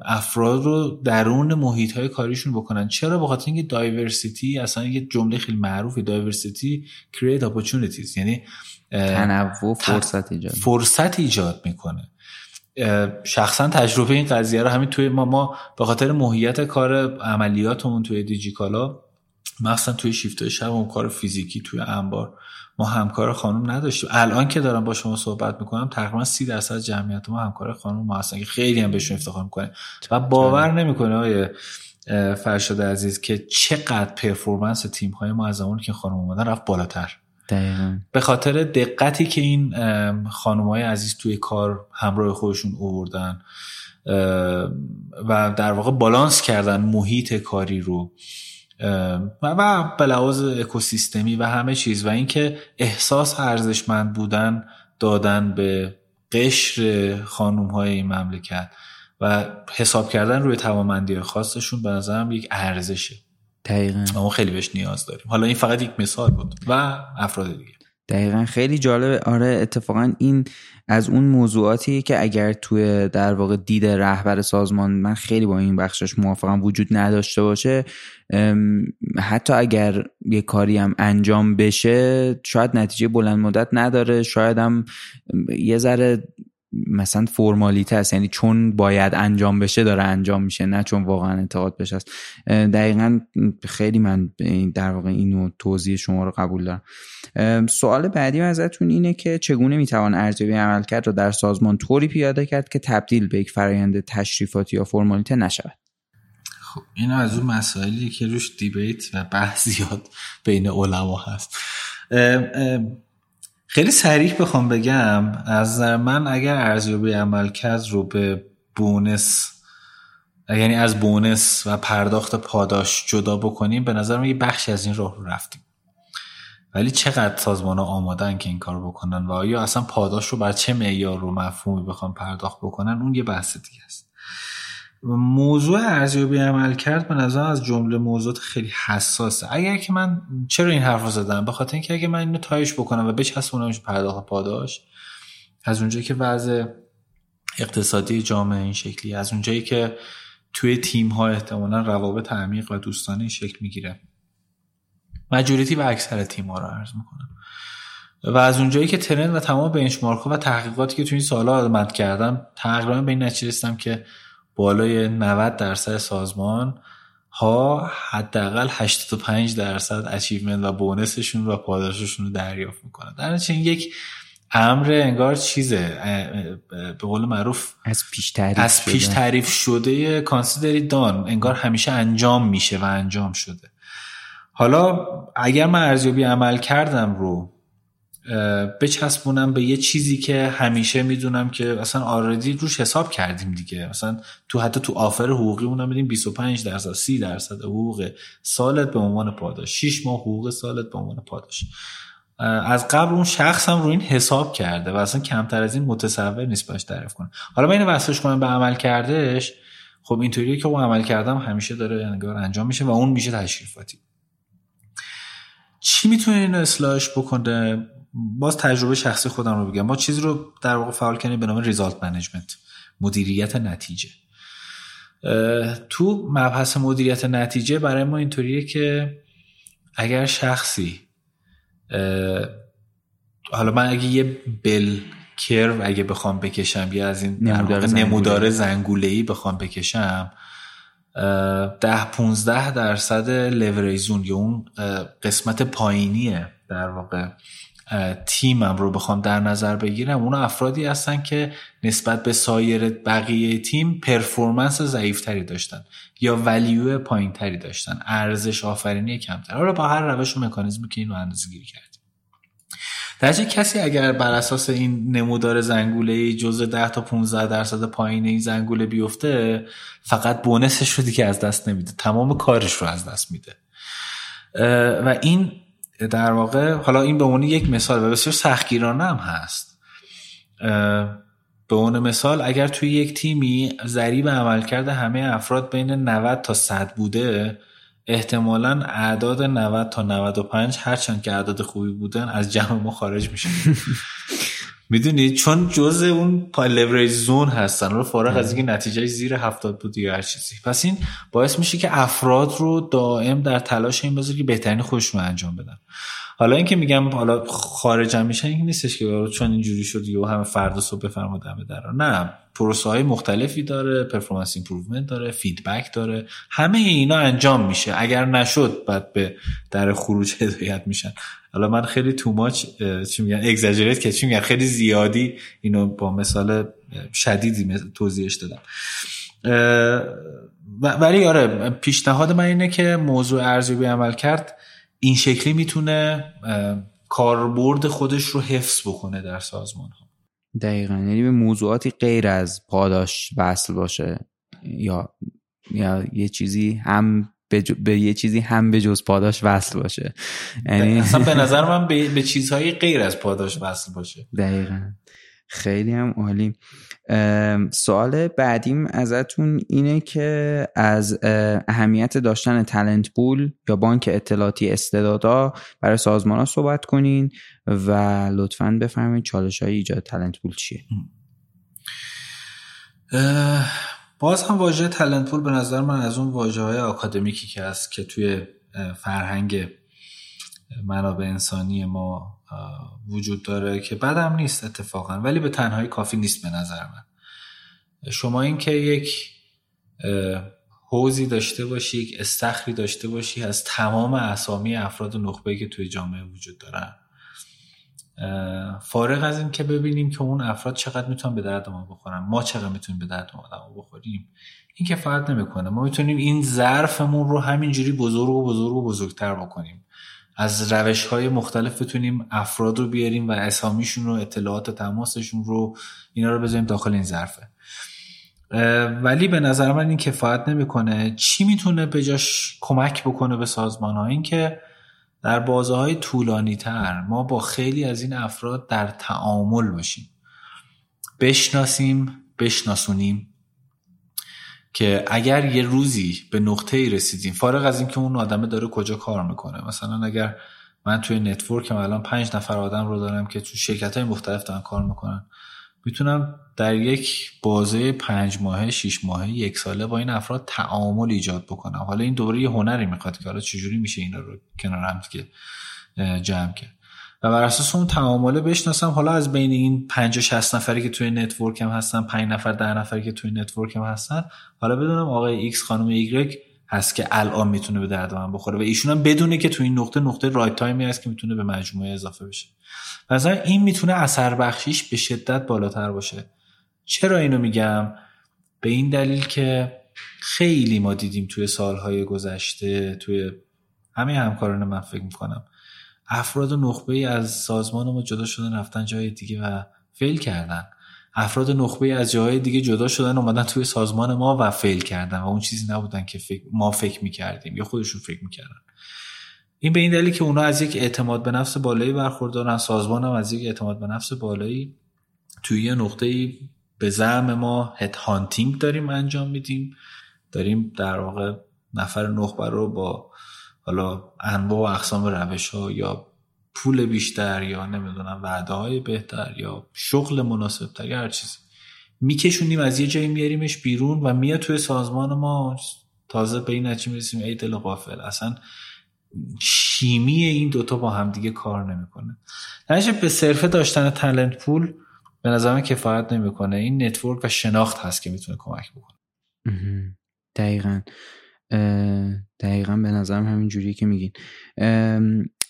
افراد رو درون محیط های کاریشون بکنن. چرا؟ به خاطر اینکه diversity اصلا یه جمله خیلی معروفه. diversity create opportunities. یعنی
تنوع فرصت ایجاد.
فرصت ایجاد می‌کنه. شخصا تجربه این قضیه رو همین توی ما ما به خاطر موهیت کار عملیاتمون توی دیجیکالا مثلا توی شیفت شب و کار فیزیکی توی انبار ما همکار خانم نداشتیم. الان که دارم با شما صحبت می‌کنم تقریبا سی درصد جمعیت ما همکار خانم ما هستن که خیلی هم بهشون افتخار می‌کنه و باور نمی‌کنه آیه فرشاد عزیز که چقدر پرفورمنس تیم های ما از زمانی که خانم اومدن رفت بالاتر.
دقیقا.
به خاطر دقتی که این خانم های عزیز توی کار همراه خودشون اووردن و در واقع بالانس کردن محیط کاری رو. و به لحاظ اکوسیستمی و همه چیز و اینکه احساس ارزشمند بودن دادن به قشر خانوم های این مملکت و حساب کردن روی توانمندی خاصشون به نظرم یک ارزشه.
دقیقا.
ما خیلی بهش نیاز داریم. حالا این فقط یک مثال بود و افراد دیگه.
دقیقا. خیلی جالبه. آره اتفاقا این از اون موضوعاتی که اگر توی در واقع دید رهبر سازمان من خیلی با این بخشش موافقم وجود نداشته باشه حتی اگر یه کاری هم انجام بشه شاید نتیجه بلند مدت نداره. شاید هم یه ذره مثلا فرمالیته است. یعنی چون باید انجام بشه داره انجام میشه نه چون واقعا انتقاد بشه است دقیقا خیلی من در واقع اینو توضیح شما رو قبول دارم. سوال بعدی ازتون اینه که چگونه می‌توان ارزیابی عملکرد رو در سازمان طوری پیاده کرد که تبدیل به یک فرایند تشریفاتی یا فرمالیته نشود؟
خب این از اون مسائلی که روش دیبیت و بحث زیاد بین علما هست. خیلی سریح بخوام بگم از من اگر ارزیابی عملکرد رو به بونس یعنی از بونس و پرداخت پاداش جدا بکنیم به نظر من یه بخشی از این راه رو رفتیم. ولی چقدر سازمان ها آمادن که این کار بکنن و آیا اصلا پاداش رو بر چه معیار رو مفهومی بخوام پرداخت بکنن اون یه بحث دیگه است. موضوع ارزیابی عمل کرد به نظر از جمله موضوعات خیلی حساسه. اگر که من چرا این حرف رو زدم؟ به خاطر اینکه اگه من اینو تایش بکنم و بچسبونمش پرداخت پاداش از اونجایی که وضع اقتصادی جامعه این شکلی از اونجایی که توی تیم ها احتمالا روابط عمیق و دوستانه شکل می‌گیره. مجوریتی و اکثر تیم ها رو عرض می‌کنم. و از اونجایی که ترند و تمام بنچمارک ها و تحقیقاتی که توی این سالها مد کردم تقریبا به این نتیجه که بالای 90 درصد سازمان ها حداقل 85 درصد achievement و bonus شون و پاداششون رو دریافت می‌کنن. در این یک امر انگار چیزه به قول معروف
از پیش تعریف
از پیش تعریف شده consider it done انگار همیشه انجام میشه و انجام شده. حالا اگر من ارزیابی عمل کردم رو بچسبونم به یه چیزی که همیشه می‌دونم که اصلا already روش حساب کردیم دیگه. مثلا تو حتی تو آفر حقوقی اونم میدیم 25 درصد 30 درصد حقوق سالت به عنوان پاداش 6 ماه حقوق سالت به عنوان پاداش. از قبل اون شخص هم رو این حساب کرده و اصلا کمتر از این متصور نیست باش تعریف کنه. حالا من اینو وصلش کنم به عمل کردش خب اینطوریه که اون عمل کردم همیشه داره انگار انجام میشه و اون میشه تشریفاتی. چی می‌تونه اینو اصلاحش بکنه؟ باز تجربه شخصی خودم رو بگم. ما چیزی رو در واقع فعال کنیم به نام ریزالت منیجمنت مدیریت نتیجه. تو مبحث مدیریت نتیجه برای ما اینطوریه که اگر شخصی حالا من اگه یه بل کرو اگه بخوام بکشم یا از این نمودار, نمودار زنگوله. ای بخوام بکشم ده 15 درصد لوریزون یا اون قسمت پایینیه در واقع. تیمم رو بخوام در نظر بگیرم. اون افرادی هستن که نسبت به سایر بقیه تیم پرفورمنس ضعیفتری داشتن یا ولیو پایینتری داشتن. ارزش آفرینی کمتر. حالا با هر روش و مکانیزمی که اینو اندازه گیری کردیم. در کسی اگر بر اساس این نمودار زنگوله جزء 10 تا 15 درصد پایین این زنگوله بیفته فقط بونسش رو دیگه از دست نمیده. تمام کارش رو از دست میده. و این در واقع حالا این به عنوان یک مثال و بسیار سختگیرانه هم هست. به عنوان مثال اگر توی یک تیمی ضریب عملکرد همه افراد بین 90 تا 100 بوده احتمالا اعداد 90 تا 95 هرچند که اعداد خوبی بودن از جمع ما خارج میشن می‌دونید چون جزء اون پای لوریج زون هستن. رو فارغ از اینکه نتیجه زیر 70 بود یا هر چیزی. پس این باعث میشه که افراد رو دائم در تلاش این بذاره که بهترین خودشون انجام بدن. حالا اینکه میگم حالا خارج هم میشن این نیستش که چون اینجوری شد و همه فردا صبح بفرما دمه در نه پروسه های مختلفی داره performance improvement داره feedback داره. همه اینا انجام میشه. اگر نشد بعد به در خروج هدایت میشن. حالا من خیلی too much چی میگن exaggerate که چی میگن خیلی زیادی اینو با مثال شدیدی توضیحش دادم. ولی آره پیشنهاد من اینه که موضوع ارزیابی عمل کرد این شکلی می‌تونه کاربرد خودش رو حفظ بکنه در سازمان ها
دقیقا. یعنی به موضوعاتی غیر از پاداش وصل باشه یا یا یه چیزی هم به, به یه چیزی هم به جز پاداش وصل باشه.
یعنی اصلا به نظر من به, به چیزهای غیر از پاداش وصل باشه.
دقیقا. خیلی هم عالی. سوال بعدیم ازتون اینه که از اهمیت داشتن تلنت پول یا بانک اطلاعاتی استعدادا برای سازمان ها صحبت کنین و لطفا بفرمایید چالش های ایجاد تلنت پول چیه؟
باز هم واژه تلنت پول به نظر من از اون واژه های آکادمیکی که هست که توی فرهنگ منابع انسانی ما وجود داره که بدم نیست اتفاقا ولی به تنهایی کافی نیست به نظر من. شما اینکه یک حوزی داشته باشی یک استخری داشته باشی از تمام اسامی افراد نخبه که توی جامعه وجود دارن. فارغ از این که ببینیم که اون افراد چقدر می‌تونن به درد ما بخورن. ما چقدر می‌تونیم به درد ما بخوریم؟ این که فرق نمی‌کنه. ما می‌تونیم این ظرفمون رو همینجوری بزرگ و بزرگ و بزرگتر بکنیم. از روش های مختلف بتونیم افراد رو بیاریم و اسامیشون رو اطلاعات تماسشون رو اینا رو بذاریم داخل این ظرفه. ولی به نظر من این کفایت نمی‌کنه. چی می‌تونه به جاش کمک بکنه به سازمان ها این که در بازه های طولانی تر ما با خیلی از این افراد در تعامل باشیم. بشناسیم بشناسونیم که اگر یه روزی به نقطه ای رسیدیم فارغ از اینکه اون آدمه داره کجا کار می‌کنه. مثلا اگر من توی network م الان پنج نفر آدم رو دارم که تو شرکت های مختلف دارن کار می‌کنن. می‌تونم در یک بازه پنج ماهه شیش ماهه یک ساله با این افراد تعامل ایجاد بکنم. حالا این دوره یه هنری می‌خواد که حالا چجوری میشه اینا رو کنار هم که جمع کرد. و بر اساس اون تعامله بشناسم حالا از بین این 50 60 نفری که توی network م هستن 5 نفر 10 نفری که توی network م هستن حالا بدونم آقای ایکس خانم ایگرگ هست که الان می‌تونه به درد من بخوره. و ایشون هم بدونه که توی این نقطه نقطه رایت تایمی هست که می‌تونه به مجموعه اضافه بشه. مثلا این می‌تونه اثر بخشیش به شدت بالاتر باشه. چرا اینو میگم؟ به این دلیل که خیلی ما دیدیم توی سالهای گذشته توی همه همکاران من فکر می‌کنم افراد نخبه ای از سازمان ما جدا شدن رفتن جای دیگه و فیل کردن. افراد نخبه از جای دیگه جدا شدن اومدن توی سازمان ما و فیل کردن و اون چیزی نبودن که فکر ما فکر می‌کردیم یا خودشون فکر می‌کردن. این به این دلیل که اونا از یک اعتماد به نفس بالایی برخوردارن سازمان هم از یک اعتماد به نفس بالایی توی یه نقطه به زعم ما هد هانتینگ داریم انجام میدیم. داریم در واقع نفر نخبه رو با حالا انواع و اقسام روش ها یا پول بیشتر یا نمی‌دونم وعده های بهتر یا شغل مناسب تر یا هر چیزی. میکشونیم از یه جایی میاریمش بیرون و میاد توی سازمان ما. تازه به این نتیجه می‌رسیم ای دل غافل. اصلا شیمی این دوتا با هم دیگه کار نمی‌کنه. نشه به صرف داشتن talent pool به نظرم کفایت نمی‌کنه. این network و شناخت هست که می‌تونه کمک بکنه.
دقیقا. دقیقا به نظرم همین جوری که میگین.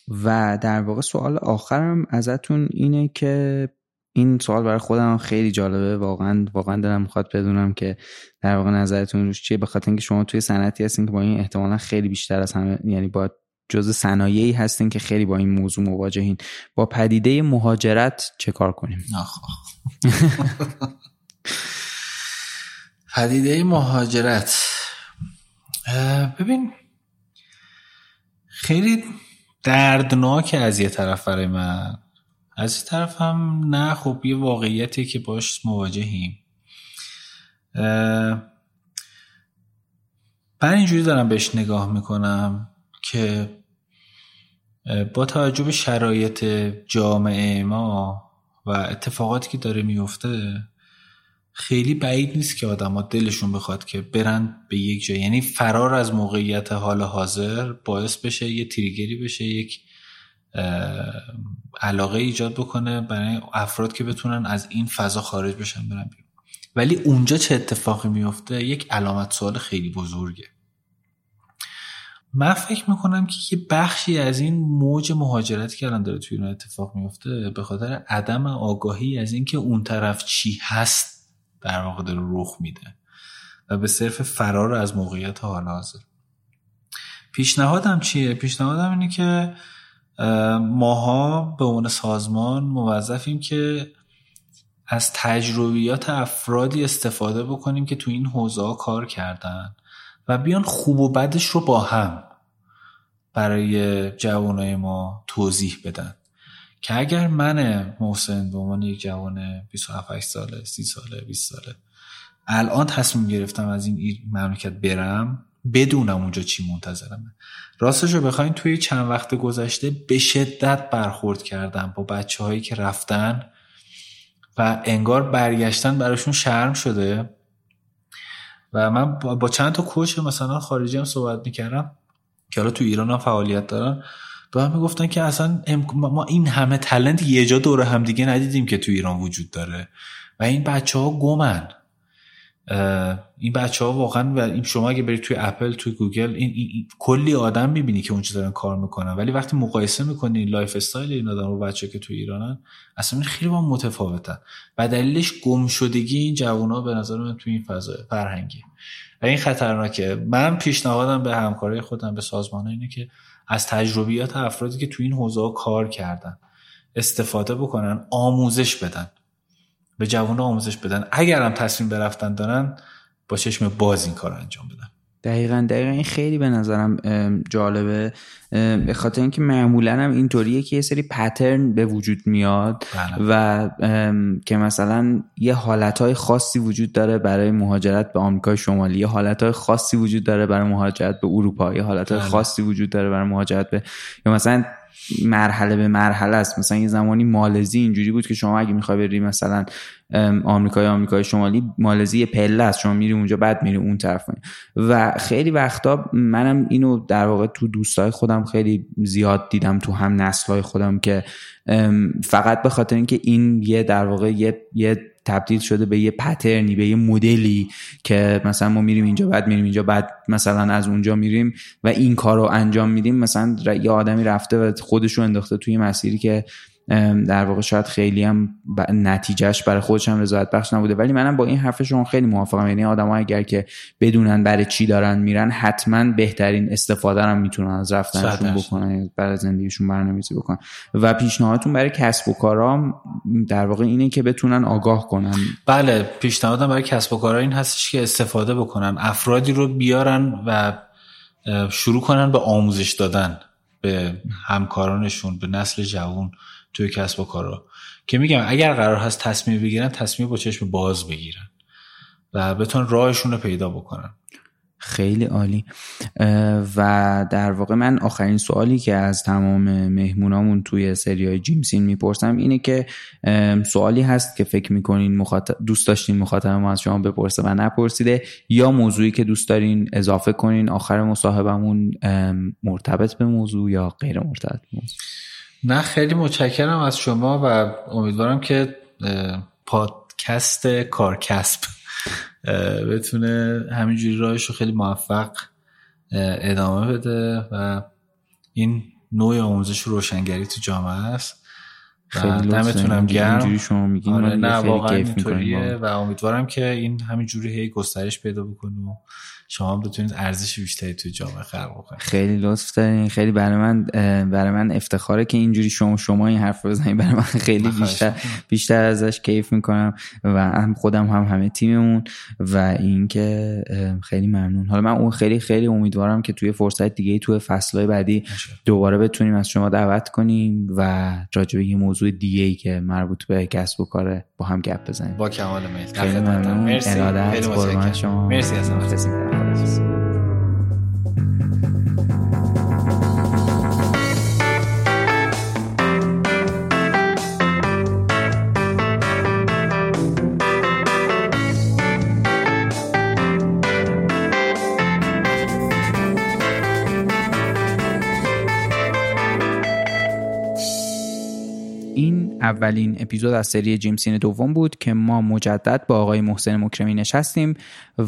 و در واقع سوال آخرم ازتون اینه که این سوال برای خودم خیلی جالبه. واقعا واقعا دلم می‌خواد بدونم که در واقع نظرتون روش چیه؟ به خاطر اینکه شما توی صنعتی هستین که با این احتمالا خیلی بیشتر از همه یعنی با جزء صنایعی هستین که خیلی با این موضوع مواجهین. با پدیده مهاجرت چه کار کنیم؟
پدیده مهاجرت. ببین خیلی دردناک از یه طرف برای من. از این طرف هم نه خب یه واقعیتی که باش مواجهیم. من اینجوری دارم بهش نگاه می‌کنم که با توجه به شرایط جامعه ما و اتفاقاتی که داره میفته خیلی بعید نیست که آدما دلشون بخواد که برن به یک جای. یعنی فرار از موقعیت حال حاضر باعث بشه یه تریگری بشه یک علاقه ایجاد بکنه برای افراد که بتونن از این فضا خارج بشن برن بیرون. ولی اونجا چه اتفاقی میفته؟ یک علامت سوال خیلی بزرگه. من فکر می‌کنم که یه بخشی از این موج مهاجرتی که الان داره توی ایران اتفاق میفته به خاطر عدم آگاهی از اینکه اون طرف چی هست در واقع داره رخ میده و به صرف فرار از موقعیت حال حاضر. پیشنهادم چیه؟ پیشنهادم اینه که ماها به عنوان سازمان موظفیم که از تجربیات افرادی استفاده بکنیم که تو این حوزه کار کردن و بیان خوب و بدش رو با هم برای جوانای ما توضیح بدن. که اگر من محسن به عنوان یک جوان 27 ساله 30 ساله 20 ساله الان تصمیم گرفتم از این مملکت برم بدونم اونجا چی منتظرمه. راستش رو بخواین توی چند وقت گذشته به شدت برخورد کردم با بچه هایی که رفتن و انگار برگشتن براشون شرم شده. و من با چند تا coach مثلا خارجی هم صحبت می‌کردم که حالا تو ایران هم فعالیت دارن. بهم می‌گفتن که اصلا ما این همه talent یه جا دور هم دیگه ندیدیم که تو ایران وجود داره. و این بچه ها گمن این بچه ها واقعا و این شما اگه برید توی اپل توی گوگل این, این, کلی آدم می‌بینی که اونجا دارن کار می‌کنن. ولی وقتی مقایسه می‌کنی lifestyle این آدم و بچه که توی ایرانن اصلا خیلی با متفاوتن. و دلیلش گم شدگی این ها به نظر من توی این فضا فرهنگی. و این خطرناکه. من پیشنهادم به همکارای خودم به سازمان اینه که از تجربیات افرادی که توی این حوزه کار کردن استفاده بکنن آموزش بدن. به جوان آموزش بدن. اگر هم تصمیم برفتن دارن با چشم باز این کار انجام بدن.
دقیقا دقیقا. این خیلی به نظرم جالبه. به خاطر اینکه معمولا هم اینطوریه که یه سری پترن به وجود میاد بله. و که مثلا یه حالتهای خاصی وجود داره برای مهاجرت به آمریکای شمالی یه حالتهای خاصی وجود داره برای مهاجرت به اروپا یه حالتهای بله. خاصی وجود داره برای مهاجرت به یا مثلا مرحله به مرحله است مثلا یه زمانی مالزی اینجوری بود که شما اگه می‌خوای بری مثلا آمریکای آمریکای شمالی مالزی پله است شما میری اونجا بعد میری اون طرف و خیلی وقتا منم اینو در واقع تو دوستای خودم خیلی زیاد دیدم تو هم نسلهای خودم که فقط به خاطر اینکه این یه در واقع یه, یه تبدیل شده به یه پترنی به یه مدلی که مثلا ما میریم اینجا بعد میریم اینجا بعد مثلا از اونجا میریم و این کار رو انجام میدیم مثلا یه آدمی رفته و خودش رو انداخته توی مسیری که در واقع شاید خیلی هم نتیجهش برای خودش هم رضایت بخش نبوده. ولی منم با این حرف شما خیلی موافقم. یعنی آدم اگر که بدونن برای چی دارن میرن حتما بهترین استفاده هم می‌تونن از رفتنشون بکنن. برای زندگیشون برنامه‌ریزی بکنن. و پیشنهادتون برای کسب و کارا در واقع اینه که بتونن آگاه کنن.
بله پیشنهادم برای کسب و کارا این هستش که استفاده بکنن. افرادی رو بیارن و شروع کنن به آموزش دادن به همکارانشون به نسل جوان توی کسب و کارا. که میگم اگر قرار هست تصمیم بگیرن تصمیم با چشم باز بگیرن و بتون راهشون رو پیدا بکنن.
خیلی عالی. و در واقع من آخرین سوالی که از تمام مهمونامون توی سریای جیمسین می‌پرسم اینه که سوالی هست که فکر می‌کنین مخاطب دوست داشتین مخاطب ما از شما بپرسه و نپرسیده یا موضوعی که دوست دارین اضافه کنین آخر مصاحبمون مرتبط به موضوع یا غیر مرتبط به موضوع؟
نه خیلی متشکرم از شما و امیدوارم که پادکست کارکسب بتونه همینجوری راهش رو خیلی موفق ادامه بده و این نوع آموزش روشنگری تو جامعه است.
خیلی دمتونم گرم. شما میگین آره
نه واقعا اینطوریه و امیدوارم که این همینجوری هی گسترش پیدا بکنه شما بتونید ارزش بیشتری تو جامعه خلق کنید
خیلی لطف دارین. خیلی برای من برای من افتخاره که اینجوری شما شما این حرف بزنید برای من خیلی بیشتر بیشتر ازش کیف می‌کنم و هم خودم هم همه تیممون و اینکه خیلی ممنون. حالا من اون خیلی خیلی امیدوارم که توی فرصت دیگه توی فصلهای بعدی دوباره بتونیم از شما دعوت کنیم و راجع به یه موضوع دیگه ای که مربوط به کسب و کاره با هم گپ بزنیم.
با کمال میل
خیلی ممنون. مرسی. خیلی شما.
مرسی از
اولین اپیزود از سری جیم سین دوم بود که ما مجدد با آقای محسن مکرمی نشستیم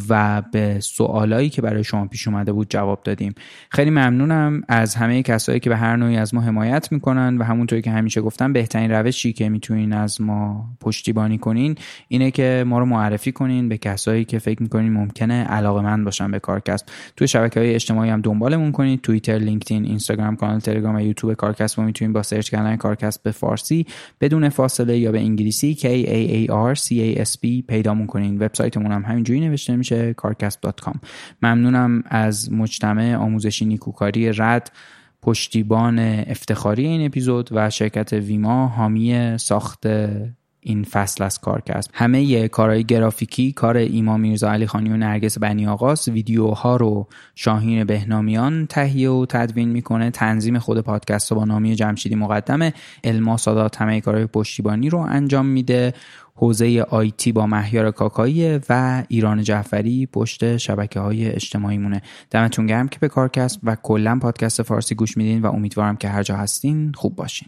و به سوالایی که برای شما پیش اومده بود جواب دادیم. خیلی ممنونم از همه کسایی که به هر نوعی از ما حمایت می‌کنن و همونطوری که همیشه گفتم بهترین روشی که می‌تونین از ما پشتیبانی کنین اینه که ما رو معرفی کنین به کسایی که فکر می‌کنین ممکنه علاقه‌مند باشن به کارکست. توی شبکه های اجتماعی هم دنبالمون کنید توییتر لینکدین اینستاگرام کانال تلگرام و یوتیوب کارکست ما می‌تونین با سرچ کردن کارکست به فارسی بدون فاصله یا به انگلیسی K A A R C A S B پیدامون کنین وبسایتمون هم همینجوری نوشته میشه carcast.com ممنونم از مجتمع آموزشی نیکوکاری رد پشتیبان افتخاری این اپیزود و شرکت ویما حامی ساخت این فصل از کارکست همه کارهای گرافیکی کار ایما میرزا علی خانی و نرگس بنی آقاس ویدیوها رو شاهین بهنامیان تهیه و تدوین می‌کنه. تنظیم خود پادکست با نامی جمشیدی مقدمه الما سادات همه کارهای پشتیبانی رو انجام میده. حوزه آیتی با مهیار کاکایی و ایران جعفری پشت شبکه های اجتماعی مونه دمتون گرم که به کارکست و کلا پادکست فارسی گوش میدین و امیدوارم که هر جا هستین خوب باشین.